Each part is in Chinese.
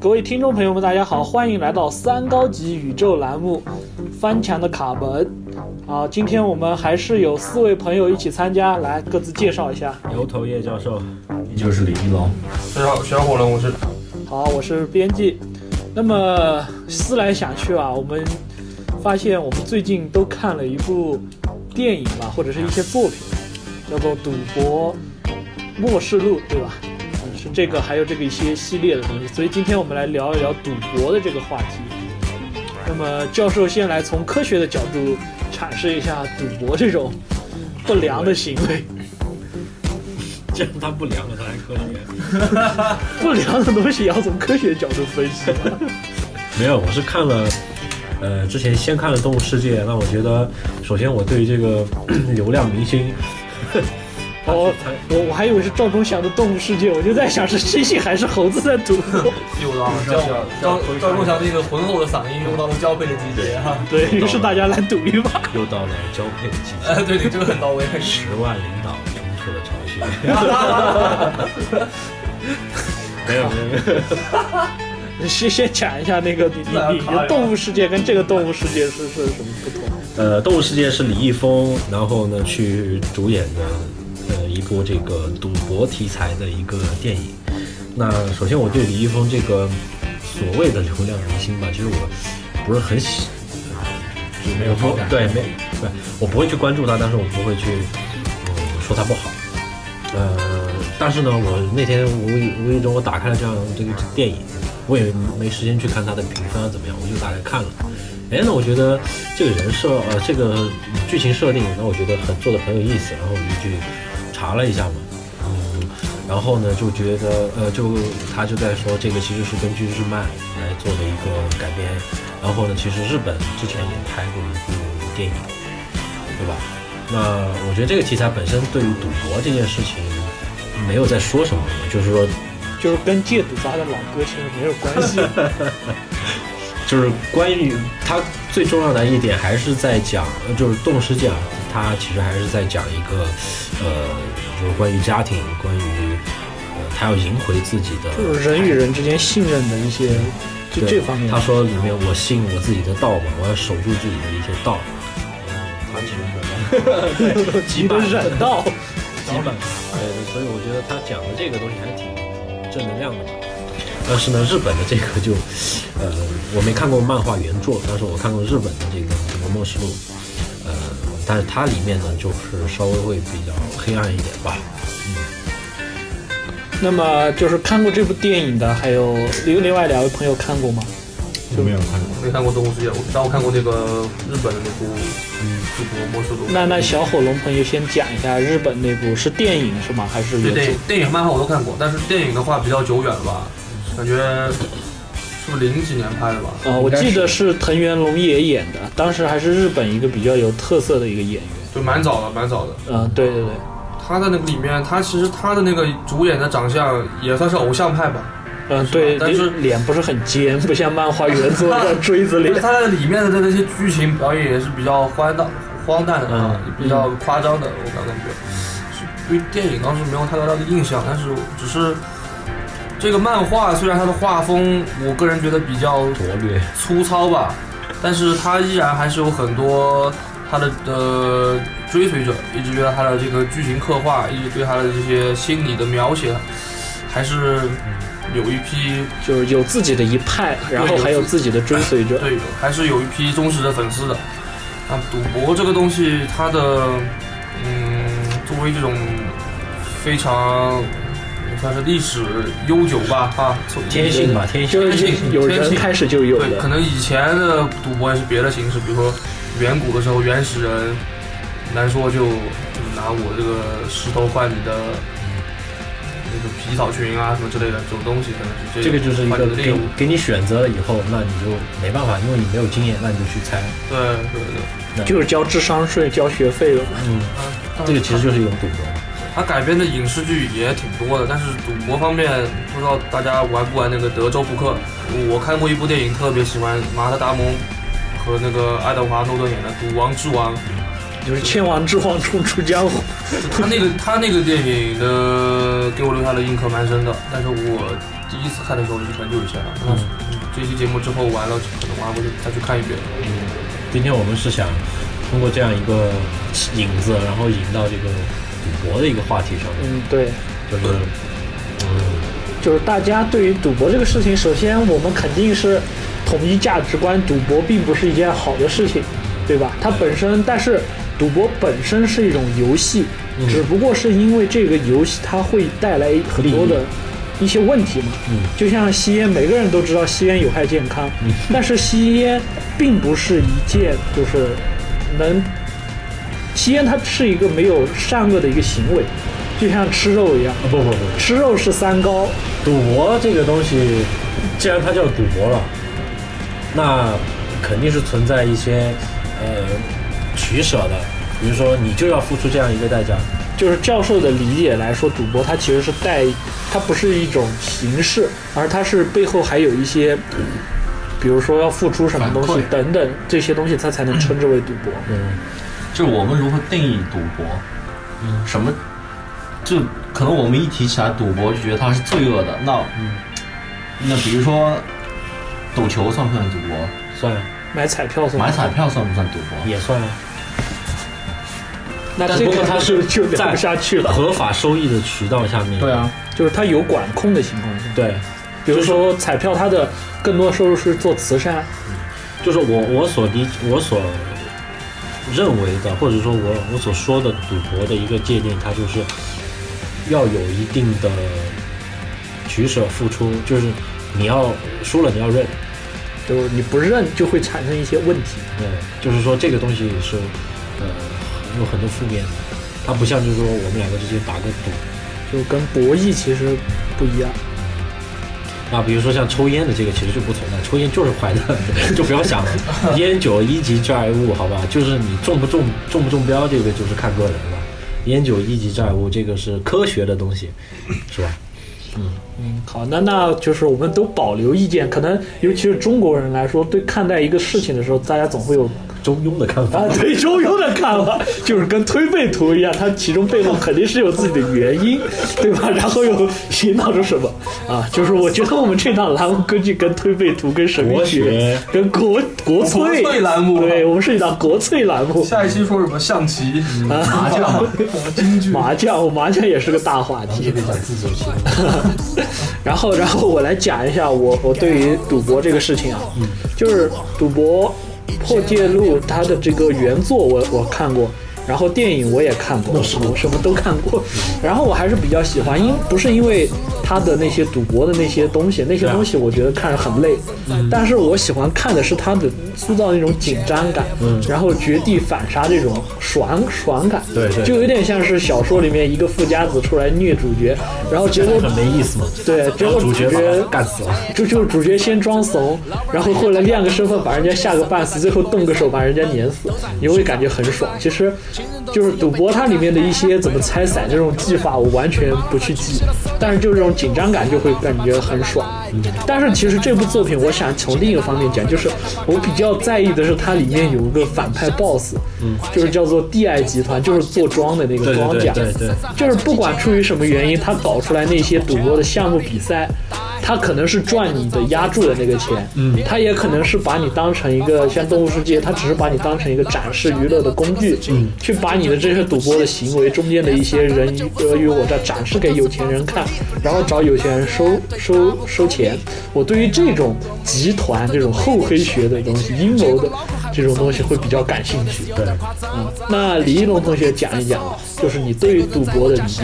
各位听众朋友们，大家好，欢迎来到三高级宇宙栏目《翻墙的卡门》。啊，今天我们还是有四位朋友一起参加，来各自介绍一下。牛头叶教授，你就是李一龙。大家好，小火龙，我是。好，我是编辑。那么思来想去啊，我们发现我们最近都看了一部电影吧，或者是一些作品，叫做《赌博末世录》，对吧？是这个，还有这个一些系列的东西。所以今天我们来聊一聊赌博的这个话题。那么教授先来从科学的角度阐释一下赌博这种不良的行为。既然它不良了，它还科学？不良的东西也要从科学角度分析。没有，我是看了，呃，之前先看了《动物世界》，那我觉得，首先我对这个流量明星。哦，我我还以为是赵忠祥的《动物世界》，我就在想是猩猩还是猴子在赌。又到了赵赵赵忠祥那个浑厚的嗓音，用到了交配的季节哈。对 于是大家来赌一把。又到了交配的季节。哎，对对，这个很到位。十万领导冲出了巢穴。没有没有没有。先 先讲一下那个你你你的《动物世界》跟这个《动物世界》是是什么不同？呃，《动物世界》是李易峰，然后呢去主演的。呃，一部这个赌博题材的一个电影。那首先，我对李易峰这个所谓的流量明星吧，其实我不是很喜，就没有好感。对，没，对，我不会去关注他，但是我不会去说他不好。呃，但是呢，我那天无意无意中我打开了这样这个电影，我也没时间去看它的评分怎么样，我就打开看了。哎，那我觉得这个人设，呃，这个剧情设定，那我觉得很做的很有意思，然后我就去。查了一下嘛，嗯，然后呢就觉得，呃，就他就在说这个其实是根据日漫来做的一个改编，然后呢，其实日本之前也拍过一部电影，对吧？那我觉得这个题材本身对于赌博这件事情没有在说什么，就是说，就是跟戒赌吧的老歌其实没有关系，就是关于他最重要的一点还是在讲，就是动世界啊。他其实还是在讲一个，呃，就是关于家庭，关于，呃，他要赢回自己的，就是人与人之间信任的一些，就这方面。他说里面我信我自己的道嘛，我要守住自己的一些道。他其实对，基本忍道，基本。对，所以我觉得他讲的这个东西还挺正能量的嘛。但是呢，日本的这个就，呃，我没看过漫画原作，但是我看过日本的这个《这个末世录》。但是它里面呢，就是稍微会比较黑暗一点吧。嗯。那么就是看过这部电影的，还有另另外两位朋友看过吗？就没有看过，没看过《动物世界》，但我看过那个日本的那部《嗯，赌博末世录》。那那小火龙朋友先讲一下日本那部是电影是吗？还是电影？电影、漫画我都看过，但是电影的话比较久远了吧？感觉。是不是零几年拍的吧？啊，我记得是藤原龙也演的，当时还是日本一个比较有特色的一个演员，就蛮早的，蛮早的。嗯，对对对，他在那个里面，他其实他的那个主演的长相也算是偶像派吧。嗯，对，但是脸不是很尖，不像漫画原作的锥子脸。它在里面的那些剧情表演也是比较荒诞、荒诞的啊，比较夸张的，我感觉。对电影当时没有太大的印象，但是只是。这个漫画虽然它的画风，我个人觉得比较拙劣、粗糙吧，但是它依然还是有很多它的呃追随者，一直觉得它的这个剧情刻画，一直对它的这些心理的描写，还是有一批就是有自己的一派，然后还有自己的追随者，对，还是有一批忠实的粉丝的。啊，赌博这个东西，它的嗯，作为这种非常。算是历史悠久吧，哈，天性吧，天性，天性，有人开始就有对，可能以前的赌博也是别的形式，比如说远古的时候，原始人难说就拿我这个石头换你的那个皮草裙啊什么之类的这种东西，可能是这个就是一个给给你选择了以后，那你就没办法，因为你没有经验，那你就去猜。对对对，就是交智商税、交学费了。嗯，这个其实就是一种赌博。他改编的影视剧也挺多的，但是赌博方面，不知道大家玩不玩那个《德州扑克》？我看过一部电影，特别喜欢马特·达蒙和那个爱德华·诺顿演的《赌王之王》，就是千王之王重出江湖。他那个他那个电影的给我留下了印刻蛮深的，但是我第一次看的时候是很久以前了。那是这期节目之后完了，可能我还会再去看一遍。嗯今天我们是想通过这样一个影子，然后引到这个赌博的一个话题上面，嗯，对，就是嗯，就是大家对于赌博这个事情，首先我们肯定是统一价值观，赌博并不是一件好的事情，对吧？它本身，但是赌博本身是一种游戏，嗯。只不过是因为这个游戏它会带来很多的一些问题嘛。嗯。就像吸烟，每个人都知道吸烟有害健康，嗯。但是吸烟并不是一件就是能吸烟，它是一个没有善恶的一个行为，就像吃肉一样，啊不不不，吃肉是三高，赌博这个东西，既然它叫赌博了，那肯定是存在一些呃取舍的，比如说你就要付出这样一个代价，就是教授的理解来说，赌博它其实是带，它不是一种形式，而它是背后还有一些，比如说要付出什么东西等等这些东西，它才能称之为赌博。嗯就是我们如何定义赌博？嗯，什么？就可能我们一提起来赌博，就觉得它是罪恶的。那，嗯那比如说赌球算不算赌博？算买彩票算买彩票算不算赌博？也算啊，那这个但不过它是就聊在不下去了，合法收益的渠道下面，对啊，就是它有管控的情况下，对，比如说彩票，它的更多收入是做慈善，就是我我所理我所认为的，或者说我我所说的赌博的一个界定，它就是要有一定的取舍付出，就是你要输了你要认，就是你不认就会产生一些问题。对，就是说这个东西是呃有很多负面的，它不像就是说我们两个之间打个赌。就跟博弈其实不一样，那，比如说像抽烟的这个其实就不存在，抽烟就是坏的，就不要想了。烟酒一级致癌物，好吧，就是你中不中中不中标，这个就是看个人了。烟酒一级致癌物，这个是科学的东西，是吧？嗯嗯，好，那那就是我们都保留意见，可能尤其是中国人来说，对看待一个事情的时候，大家总会有中庸的看法。啊，对 中庸的看法，就是跟推背图一样，它其中背后肯定是有自己的原因，对吧？然后又引导着什么啊？就是我觉得我们这档栏目根据跟推背图、跟神秘国学学、跟国国粹国粹栏目对我们是一档国粹栏目。下一期说什么象棋、啊麻将、京剧，麻将，麻将也是个大话题。然后，然后我来讲一下我我对于赌博这个事情啊，就是赌博破戒录它的这个原作我我看过，然后电影我也看过，什么？什么都看过，然后我还是比较喜欢，因不是因为它的那些赌博的那些东西，那些东西我觉得看着很累，但是我喜欢看的是他的塑造那种紧张感，然后绝地反杀这种爽爽感，对对就有点像是小说里面一个富家子出来虐主角，然后结果很没意思嘛。对，结果主角干死了。就就是主角先装怂，然后后来亮个身份把人家吓个半死，最后动个手把人家碾死，你会感觉很爽。其实，就是赌博它里面的一些怎么拆散这种技法，我完全不去记，但是就这种紧张感就会感觉很爽。但是其实这部作品，我想从另一个方面讲，就是我比较在意的是它里面有一个反派 BOSS，嗯，就是叫做 DI 集团，就是做庄的那个庄家，对对对就是不管出于什么原因，他搞出来那些赌博的项目比赛，他可能是赚你的押注的那个钱，嗯，他也可能是把你当成一个像动物世界，他只是把你当成一个展示娱乐的工具，嗯，去把你的这些赌博的行为中间的一些人尔虞我诈展示给有钱人看，然后找有钱人收收收钱。我对于这种集团、这种厚黑学的东西、阴谋的这种东西会比较感兴趣。对，嗯，那李一龙同学讲一讲啊，就是你对于赌博的理解，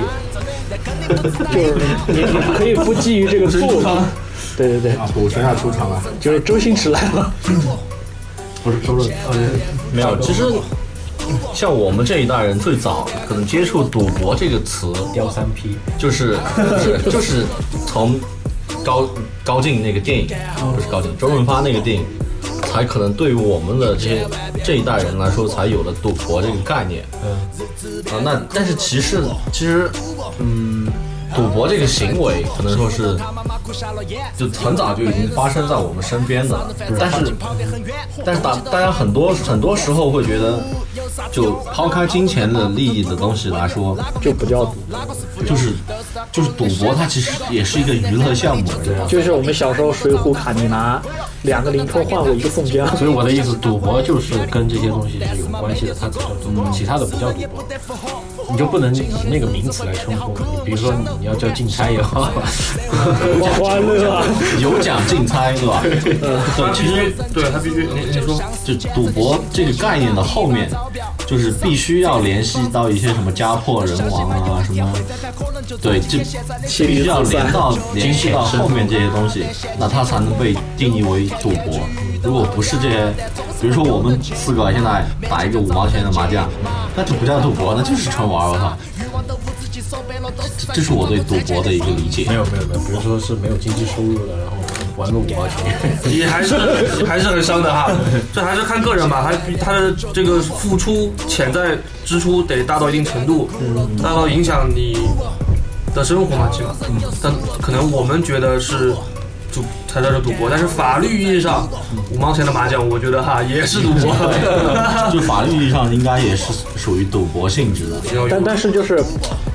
就是你你你可以不基于这个作品，对对对，啊，赌神要出场了，就是周星驰来了，不是周润，没有，其实像我们这一代人最早可能接触赌博这个词，雕三 P，就是就是 就是从高高进那个电影，不是高进，周润发那个电影，才可能对于我们的这些这一代人来说，才有了赌博这个概念。嗯，啊，那但是其实其实，嗯，赌博这个行为可能说是，就很早就已经发生在我们身边的了。但是，但是大大家很多很多时候会觉得，就抛开金钱的利益的东西来说，就不叫赌，就是就是赌博，它其实也是一个娱乐项目，对吧？就是我们小时候水浒卡，你拿两个零头换我一个宋江。所以我的意思，赌博就是跟这些东西是有关系的，它只叫赌博，其他的不叫赌博。你就不能以那个名词来称呼，你比如说你你要叫竞猜也好，刮刮乐啊，有奖竞猜，对吧？对，其实对他必须，你你说，就赌博这个概念的后面，就是必须要联系到一些什么家破人亡啊，什么，对，这必须要连到联系到后面这些东西，那它才能被定义为赌博。如果不是这些，比如说我们四个现在打一个五毛钱的麻将，那就不叫赌博，那就是纯玩儿，我操！这这是我对赌博的一个理解没。有没有没有，比如说是没有经济收入的，然后玩个五毛钱，也还是还是很伤的哈。这还是看个人吧，还他的这个付出潜在支出得大到一定程度，大到影响你的生活嘛，起码。但可能我们觉得是赌才叫做赌博，但是法律意义上五毛钱的麻将，我觉得哈也是赌博。就法律意义上应该也是属于赌博性质的。但但是就是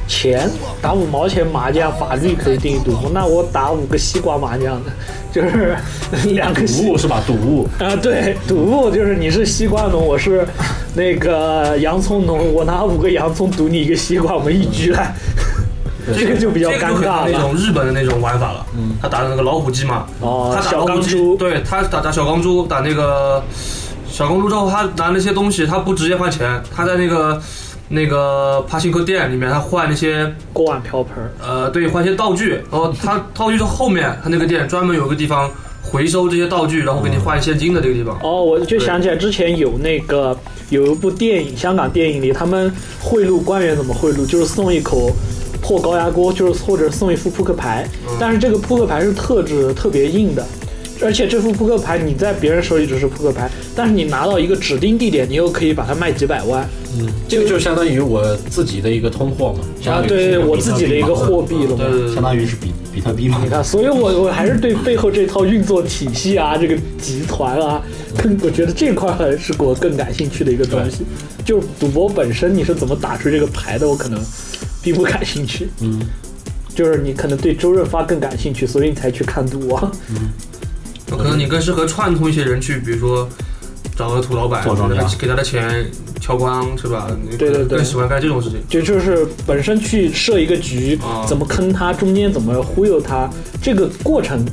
钱打五毛钱麻将，法律可以定义赌博。那我打五个西瓜麻将的，就是 两个赌西物是吧？赌物，啊，对，赌物就是你是西瓜农，我是那个洋葱农，我拿五个洋葱赌你一个西瓜，我们一局来，这个就比较尴这个就很那。种日本的那种玩法了。嗯，他打的那个老虎机嘛，哦他打小老虎机钢珠对他打打小钢珠，打那个小钢珠之后，他拿那些东西，他不直接换钱，他在那个那个帕辛克店里面，他换那些锅碗瓢盆，呃，对，换一些道具，然后他道具是后面，他那个店专门有个地方回收这些道具，然后给你换现金的这个地方。哦，我就想起来之前有那个有一部电影，香港电影里他们贿赂官员怎么贿赂，就是送一口破高压锅，就是或者送一副扑克牌，但是这个扑克牌是特制的特别硬的。而且这副扑克牌你在别人手里只是扑克牌，但是你拿到一个指定地点，你又可以把它卖几百万。嗯这个就相当于我自己的一个通货嘛，相啊，对我自己的一个货币了嘛。相当于是比比特币嘛你。看，所以我我还是对背后这套运作体系啊，这个集团啊，更我觉得这块还是我更感兴趣的一个东西。就赌博本身，你是怎么打出这个牌的，我可能并不感兴趣。嗯，就是你可能对周润发更感兴趣，所以你才去看赌啊。嗯可能你更适合串通一些人去，比如说找个土老板，做庄家给他的钱敲光，是吧？对对对更喜欢干这种事情。就就是本身去设一个局啊，怎么坑他，中间怎么忽悠他，这个过程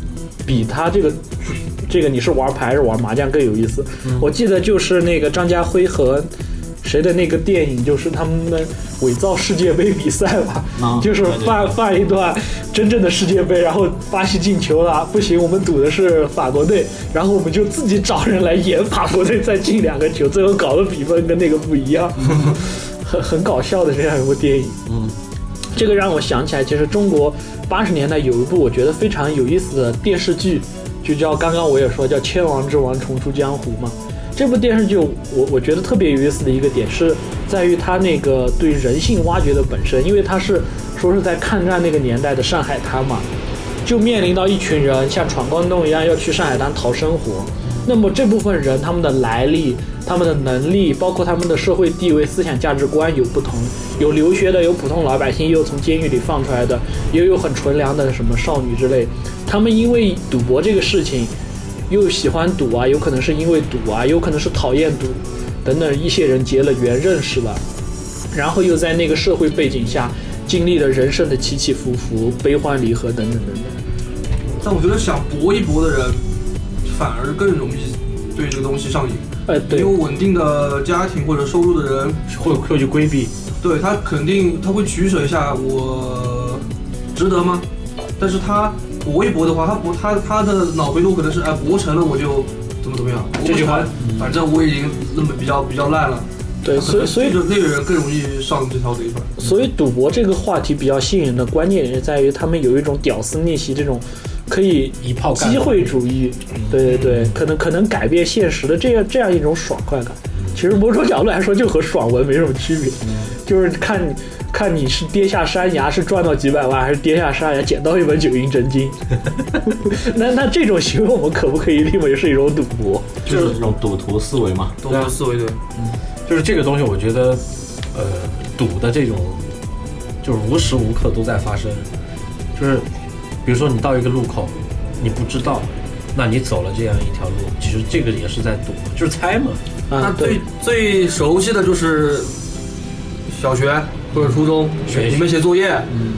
比他这个这个你是玩牌还是玩麻将更有意思。我记得就是那个张家辉和谁的那个电影，就是他们伪造世界杯比赛吧，啊就是放放一段真正的世界杯，然后巴西进球了，不行，我们赌的是法国队，然后我们就自己找人来演法国队再进两个球，最后搞的比分跟那个不一样，很很搞笑的这样一部电影。嗯，这个让我想起来，其实中国八十年代有一部我觉得非常有意思的电视剧，就叫刚刚我也说叫《千王之王重出江湖》嘛。这部电视剧我我觉得特别有意思的一个点是在于它那个对人性挖掘的本身，因为它是说是在抗战那个年代的上海滩嘛，就面临到一群人像闯关东一样要去上海滩讨生活。那么这部分人他们的来历、他们的能力，包括他们的社会地位、思想价值观有不同，有留学的，有普通老百姓，也有从监狱里放出来的，也有很纯良的什么少女之类。他们因为赌博这个事情，又喜欢赌啊，有可能是因为赌啊，有可能是讨厌赌，等等一些人结了缘，认识了，然后又在那个社会背景下经历了人生的起起伏伏、悲欢离合等等等等。但我觉得想搏一搏的人，反而更容易对这个东西上瘾。哎，对有，稳定的家庭或者收入的人，会会去规避，对他肯定他会取舍一下，我值得吗？但是他搏一搏的话，他搏他他的脑回路可能是哎搏成了我就怎么怎么样，这句话。反正我已经那么比较比较烂了。对，所以所以。就那个人更容易上这条贼船。所以赌博这个话题比较吸引人的关键也是在于他们有一种屌丝逆袭这种可以一炮干机会主义，对对对，可能可能改变现实的这样这样一种爽快感。其实某种角度来说，就和爽文没什么区别，就是看你看你是跌下山崖是赚到几百万，还是跌下山崖捡到一本九阴真经。那那这种行为我们可不可以认为是一种赌博？就是这种赌徒思维嘛。赌徒思维对，就是这个东西，我觉得，呃，赌的这种，就是无时无刻都在发生。就是，比如说你到一个路口，你不知道，那你走了这样一条路，其实这个也是在赌，就是猜嘛。那啊，对最，最熟悉的就是小学或者初中，学你们写作业，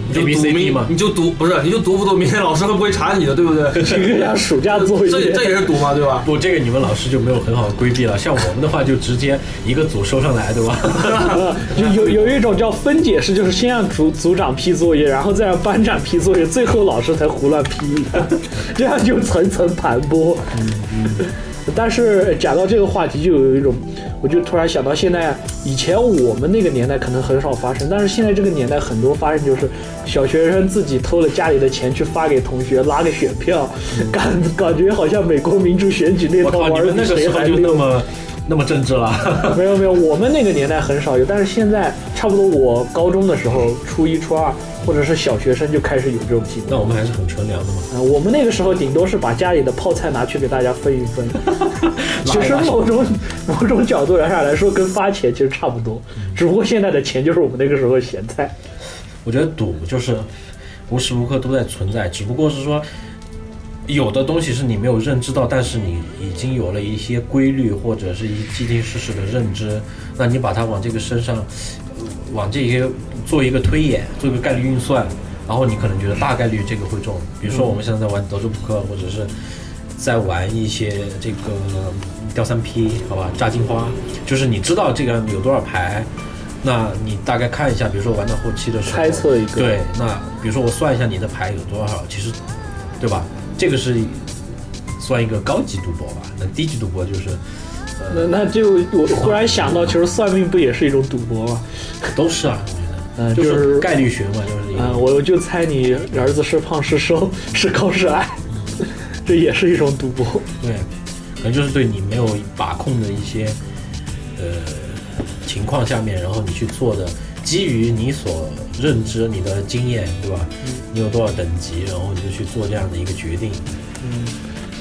你就 D 明嘛你就赌不是，你就赌不赌明天老师会不会查你的，对不对？这个暑假作 这业，这也是赌嘛，对吧？不，这个你们老师就没有很好的规避了。像我们的话，就直接一个组收上来，对吧？就有有一种叫分解式，就是先让组组长批作业，然后再让班长批作业，最后老师才胡乱批，这样就层层盘剥。但是讲到这个话题，就有一种，我就突然想到，现在以前我们那个年代可能很少发生，但是现在这个年代很多发生，就是小学生自己偷了家里的钱去发给同学拉个选票，感 感觉好像美国民主选举那套玩的那个时候谁还溜。就那么那么政治了。没有没有，我们那个年代很少有，但是现在差不多我高中的时候，初一、初二或者是小学生就开始有这种习惯。那我们还是很纯良的嘛。啊，我们那个时候顶多是把家里的泡菜拿去给大家分一分，其实某种某种角度上来说，跟发钱其实差不多，只不过现在的钱就是我们那个时候咸菜。我觉得赌就是无时无刻都在存在，只不过是说有的东西是你没有认知到，但是你已经有了一些规律或者是一既定事实的认知，那你把它往这个身上，呃往这些做一个推演，做一个概率运算，然后你可能觉得大概率这个会中。比如说我们现在在玩德州扑克，或者是在玩一些这个掉三 P，好吧，炸金花，就是你知道这个有多少牌。那你大概看一下，比如说玩到后期的时候，猜测一个对，那比如说我算一下你的牌有多少，其实，对吧？这个是算一个高级赌博吧。那低级赌博就是，那呃，那就我忽然想到，其实算命不也是一种赌博吗？都是啊，就就是是概率学嘛，就是一个。嗯，我就猜你儿子是胖是瘦，是高是矮，这也是一种赌博。对，可能就是对你没有把控的一些呃情况下面，然后你去做的，基于你所认知、你的经验，对吧？你有多少等级，然后你就去做这样的一个决定。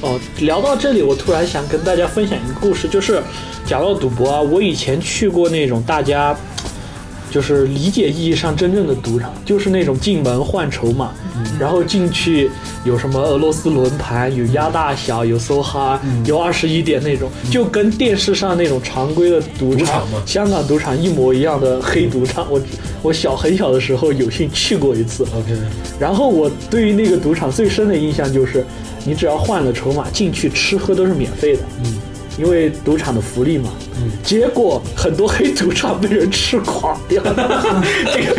哦，聊到这里，我突然想跟大家分享一个故事，就是讲到赌博啊，我以前去过那种大家就是理解意义上真正的赌场，就是那种进门换筹码，然后进去有什么俄罗斯轮盘，有压大小，有梭哈，有二十一点那种，就跟电视上那种常规的赌赌场嘛香港赌场一模一样的黑赌场。我我小很小的时候有幸去过一次，OK，然后我对于那个赌场最深的印象就是，你只要换了筹码进去吃喝都是免费的，嗯，因为赌场的福利嘛。嗯，结果很多黑赌场被人吃垮掉，这个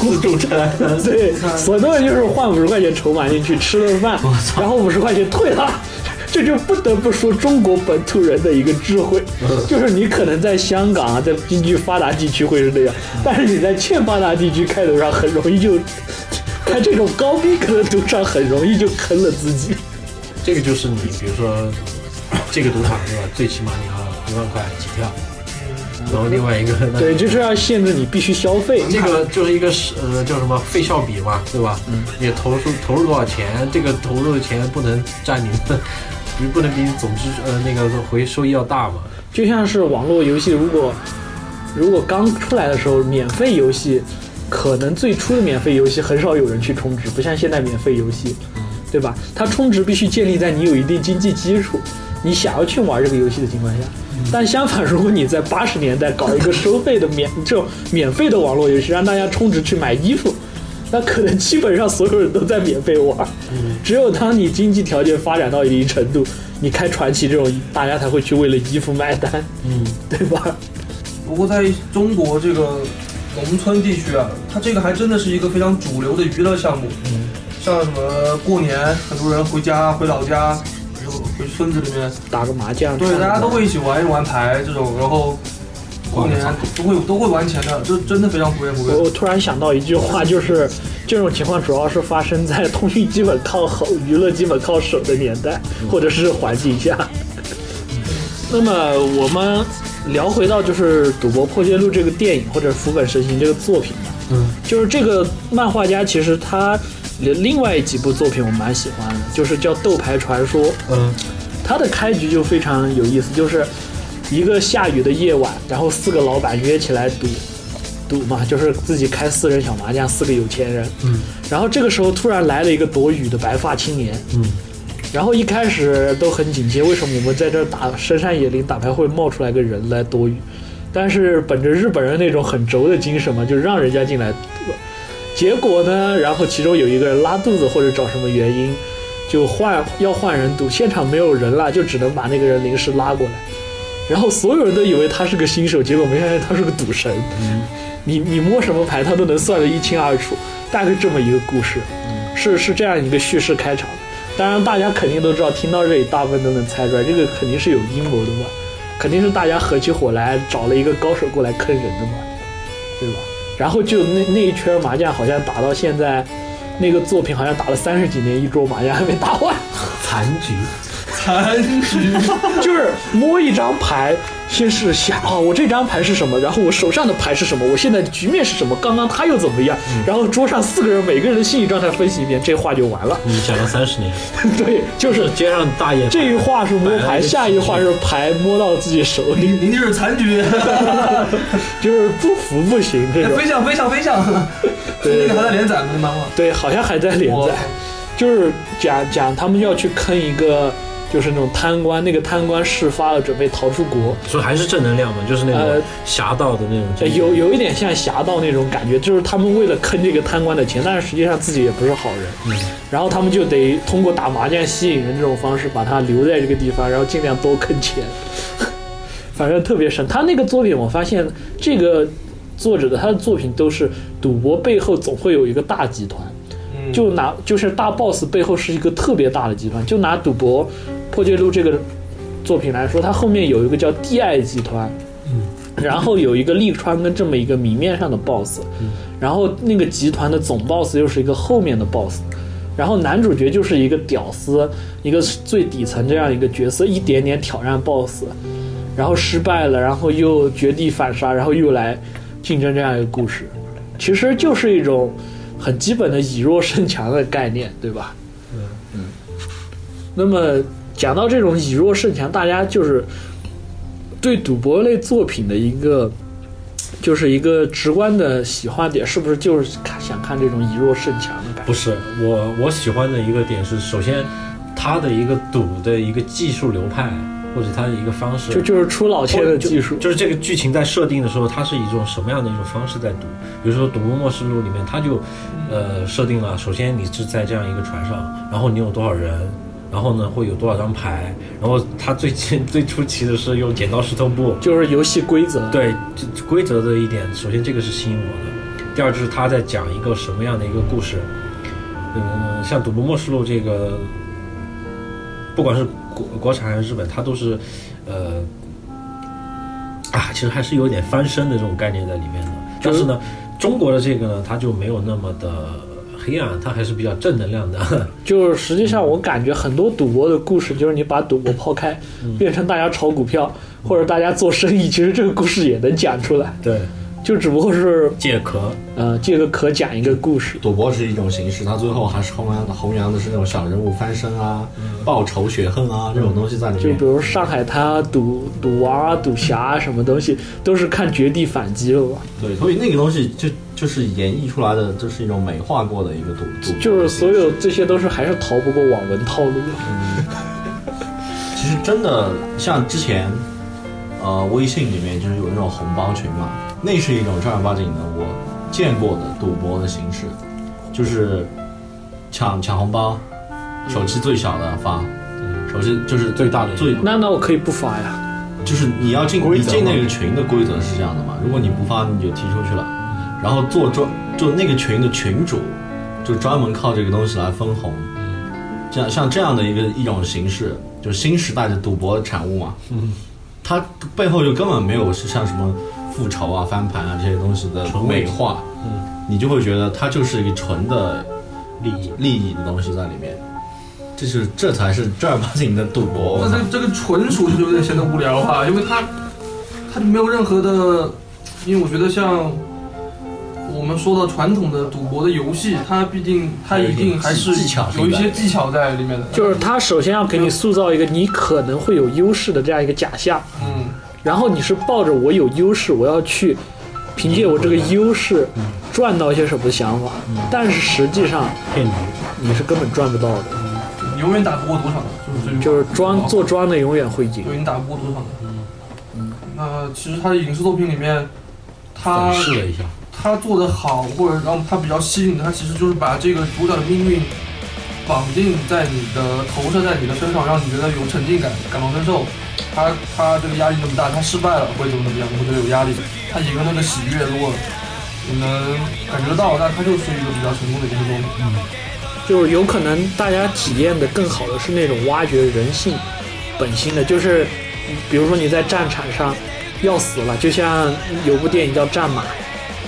自助餐。对，很多人就是换五十块钱筹码进去吃了饭，然后五十块钱退了。这就不得不说中国本土人的一个智慧，就是你可能在香港啊，在经济发达地区会是那样，但是你在欠发达地区开赌场很容易就开这种高逼格的赌场，很容易就坑了自己。这个就是你，比如说这个赌场对吧？最起码你要一万块起跳，然后另外一个对，就是要限制你必须消费。这个就是一个是呃叫什么费效比嘛，对吧？嗯，你投入投入多少钱，这个投入的钱不能占你的，不不能比你总支呃那个回收益要大嘛。就像是网络游戏，如果如果刚出来的时候，免费游戏可能最初的免费游戏很少有人去充值，不像现在免费游戏，对吧？它充值必须建立在你有一定经济基础，你想要去玩这个游戏的情况下。但相反，如果你在八十年代搞一个收费的免这种免费的网络游戏，让大家充值去买衣服，那可能基本上所有人都在免费玩。只有当你经济条件发展到一定程度，你开传奇这种，大家才会去为了衣服买单，嗯，对吧？不过在中国这个农村地区啊，它这个还真的是一个非常主流的娱乐项目。嗯，像什么过年，很多人回家回老家，就回村子里面，打个麻将，对，大家都会一起玩一玩牌这种，然后过年都会都会玩钱的，这真的非常普遍普遍。我我突然想到一句话，就是这种情况主要是发生在 通讯基本靠吼、娱乐基本靠手的年代或者是环境下。那么我们聊回到就是《赌博破戒录》这个电影或者《福本神行》这个作品吧。嗯，就是这个漫画家其实他另外几部作品我蛮喜欢的，就是叫《斗牌传说》。嗯，他的开局就非常有意思，就是一个下雨的夜晚，然后四个老板约起来赌，赌嘛，就是自己开四人小麻将，四个有钱人。嗯。然后这个时候突然来了一个躲雨的白发青年。嗯。然后一开始都很警戒，为什么我们在这打深山野林打牌会冒出来个人来躲雨？但是本着日本人那种很轴的精神嘛，就让人家进来。结果呢，然后其中有一个人拉肚子或者找什么原因，就换要换人赌，现场没有人了，就只能把那个人临时拉过来。然后所有人都以为他是个新手，结果没想到他是个赌神。你你摸什么牌，他都能算得一清二楚，大概这么一个故事，是是这样一个叙事开场。当然，大家肯定都知道，听到这里，大部分都能猜出来，这个肯定是有阴谋的嘛，肯定是大家合起伙来找了一个高手过来坑人的嘛，对吧？然后就那那一圈麻将，好像打到现在，那个作品好像打了三十几年，一桌麻将还没打完，残局。残局，就是摸一张牌，先是想啊，我这张牌是什么，然后我手上的牌是什么，我现在的局面是什么，刚刚他又怎么样，然后桌上四个人每个人的心理状态分析一遍，这话就完了。你讲了三十年，对，就是街上大爷这一话是摸牌，下一话是牌摸到自己手里，您您就是残局，就是不服不行这种。飞象飞象飞象，对那个还在连载吗？那漫画？对，好像还在连载，就是讲讲他们要去坑一个，就是那种贪官，那个贪官事发了，准备逃出国，所以还是正能量嘛，就是那呃种侠盗的那种呃。有有一点像侠盗那种感觉，就是他们为了坑这个贪官的钱，但是实际上自己也不是好人，嗯。然后他们就得通过打麻将吸引人这种方式，把他留在这个地方，然后尽量多坑钱，反正特别神。他那个作品，我发现这个作者的他的作品都是赌博背后总会有一个大集团，嗯。就拿就是大 boss 背后是一个特别大的集团，就拿赌博破戒录这个作品来说，它后面有一个叫帝爱集团，然后有一个利川跟这么一个明面上的 boss，然后那个集团的总 boss 又是一个后面的 boss，然后男主角就是一个屌丝，一个最底层这样一个角色，一点点挑战 boss，然后失败了，然后又绝地反杀，然后又来竞争这样一个故事，其实就是一种很基本的以弱胜强的概念，对吧？嗯。那么讲到这种以弱胜强，大家就是对赌博类作品的一个，就是一个直观的喜欢点，是不是就是看想看这种以弱胜强的感觉？不是我我喜欢的一个点是，首先他的一个赌的一个技术流派，或者他的一个方式，就就是出老千的技术，就是这个剧情在设定的时候，它是以一种什么样的一种方式在赌？比如说《赌博默示录》里面，它就呃设定了，首先你是在这样一个船上，然后你有多少人，然后呢会有多少张牌，然后它最近最出奇的是用剪刀石头布，就是游戏规则。对规则的一点，首先这个是吸引我的，第二就是他在讲一个什么样的一个故事。嗯，像《赌博默示录》这个，不管是国国产还是日本，它都是，呃，啊，其实还是有点翻身的这种概念在里面的。但是呢，中国的这个呢，它就没有那么的黑暗，它还是比较正能量的。就是实际上我感觉很多赌博的故事，就是你把赌博抛开，变成大家炒股票或者大家做生意，其实这个故事也能讲出来，对，就只不过是借壳，呃借个壳讲一个故事。赌博是一种形式，它最后还是弘扬的弘扬的是那种小人物翻身啊、报仇雪恨啊这种东西在里面就比。如上海滩啊、赌赌王啊、赌侠啊，什么东西都是看绝地反击了吧？对，所以那个东西就就是演绎出来的，就是一种美化过的一个赌赌。就是所有这些都是还是逃不过网文套路的。其实真的像之前，呃，微信里面就是有那种红包群嘛，那是一种正儿八经的我见过的赌博的形式，就是抢抢红包，手气最小的发，手气就是最大的最那那我可以不发呀？就是你要进规则你进那个群的规则是这样的嘛，如果你不发你就踢出去了，然后做专就那个群的群主就专门靠这个东西来分红，这样像这样的一个一种形式，就新时代的赌博的产物嘛。嗯，它背后就根本没有是像什么复仇啊、翻盘啊这些东西的美化，嗯，你就会觉得它就是一个纯的利益。利益的东西在里面，这是这才是正儿八经的赌博。那这这个纯属就有点显得无聊哈，因为它它就没有任何的，因为我觉得像我们说的传统的赌博的游戏，它毕竟它一定还是技巧有一些技巧在里面的，就是他首先要给你塑造一个你可能会有优势的这样一个假象，嗯，然后你是抱着我有优势，我要去凭借我这个优势赚到一些什么想法，但是实际上骗局。你是根本赚不到的，你永远打不过赌场的，就是就是庄做庄的永远会赢。对你打不过赌场的。嗯，那其实他的影视作品里面，他粉饰了一下，他做的好，或者让他比较吸引的，他其实就是把这个主角的命运绑定在你的投射在你的身上，让你觉得有沉浸感，感同身受。他他这个压力那么大，他失败了会怎么怎么样，你会觉得有压力。他赢了那个喜悦，如果你能感觉到，那他就是一个比较成功的一个作品。就是有可能大家体验的更好的是那种挖掘人性本心的，就是比如说你在战场上要死了，就像有部电影叫《战马》，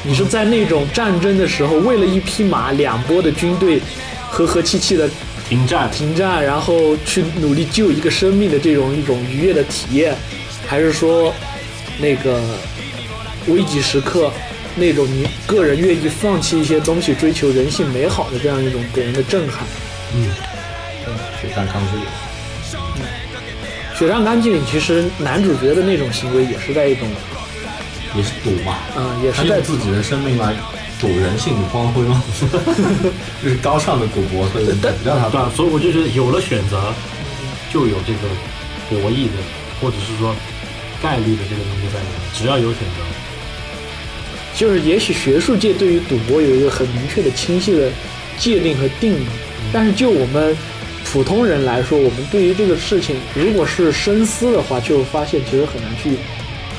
你是在那种战争的时候，为了一匹马，两波的军队和和气气的停战。停战，然后去努力救一个生命的这种一种愉悦的体验，还是说那个危急时刻那种你个人愿意放弃一些东西，追求人性美好的这样一种给人的震撼？嗯雪山康之里，《雪上钢锯岭》其实男主角的那种行为也是在一种，赌嘛，嗯、也是。在用自己的生命来赌人性的光辉嘛，就是高尚的赌博，所以让他对啊，所以我就觉得有了选择，就有这个博弈的，或者是说概率的这个东西在里面。只要有选择，就是也许学术界对于赌博有一个很明确的、清晰的界定和定义，但是就我们普通人来说，我们对于这个事情，如果是深思的话，就发现其实很难去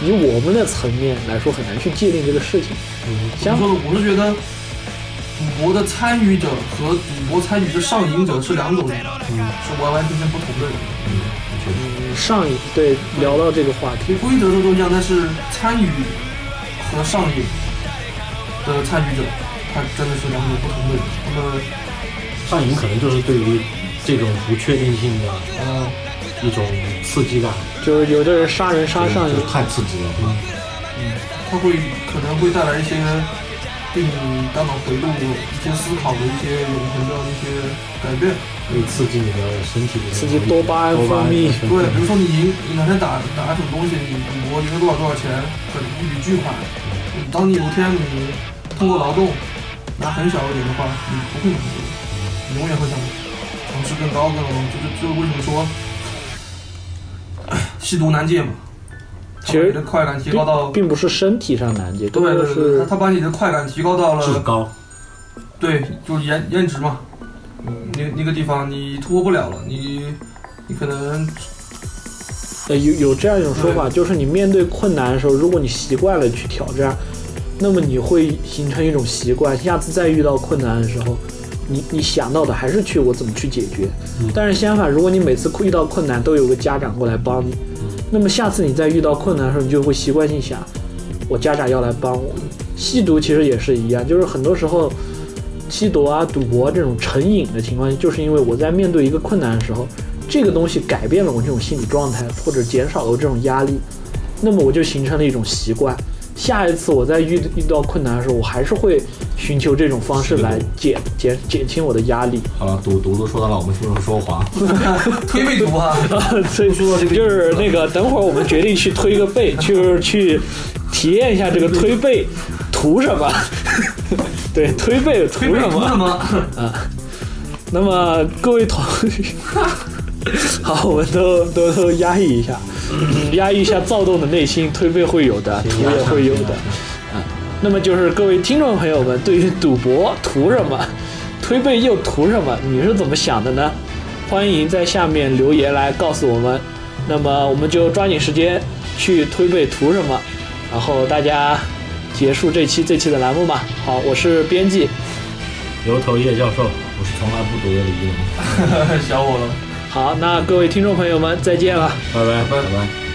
以我们的层面来说，很难去界定这个事情。嗯怎么说呢？我是觉得赌博的参与者和赌博参与的上瘾者是两种人，是完完全全不同的人。嗯上瘾，对，聊到这个话题，规则都都一样，但是参与和上瘾的参与者，他真的是两种不同的人。那么，上瘾可能就是对于这种不确定性的呃，一种刺激感。就是有的人杀人杀上瘾就，太刺激了。嗯，嗯他会可能会带来一些对你大脑回路一些思考的一些永恒的一些改变。会刺激你的身体刺激多巴胺分泌对，比如说你赢，你哪天打打什么东西，你赌博赢了多少多少钱，很一笔巨款。当你有一天你通过劳动拿很小一点的话，你不会满足，你永远会想尝试更高更高。就是就是为什么说吸毒难戒嘛？其实你的快感提高到并并不是身体上难解，更多的对对对，他是他把你的快感提高到了至高。对，就是颜颜值嘛，那那个地方你突破不了了，你你可能呃，有有这样一种说法，就是你面对困难的时候，如果你习惯了去挑战，那么你会形成一种习惯，下次再遇到困难的时候，你你想到的还是去我怎么去解决。但是相反，如果你每次遇到困难都有个家长过来帮你，那么下次你再遇到困难的时候，你就会习惯性想，我家长要来帮我。吸毒其实也是一样，就是很多时候。吸毒啊、赌博这种成瘾的情况，就是因为我在面对一个困难的时候，这个东西改变了我这种心理状态，或者减少了我这种压力，那么我就形成了一种习惯。下一次我再遇遇到困难的时候，我还是会寻求这种方式来减减减轻我的压力。好了，赌毒都说到了，我们是不是说黄？推背毒啊。所以说就是那个，等会儿我们决定去推个背，就是去体验一下这个推背图什么。对，推背图推背什么？图什么？那么各位同学，好，我们都都都压抑一下，嗯压抑一下躁动的内心，推背会有的，图也会有的，啊，那么就是各位听众朋友们，对于赌博图什么，推背又图什么，你是怎么想的呢？欢迎在下面留言来告诉我们。那么我们就抓紧时间去推背图什么，然后大家结束这期这期的栏目吧。好，我是编辑，牛头叶教授，我是从来不赌的李一龙，小我了。好，那各位听众朋友们再见了。拜拜。拜拜。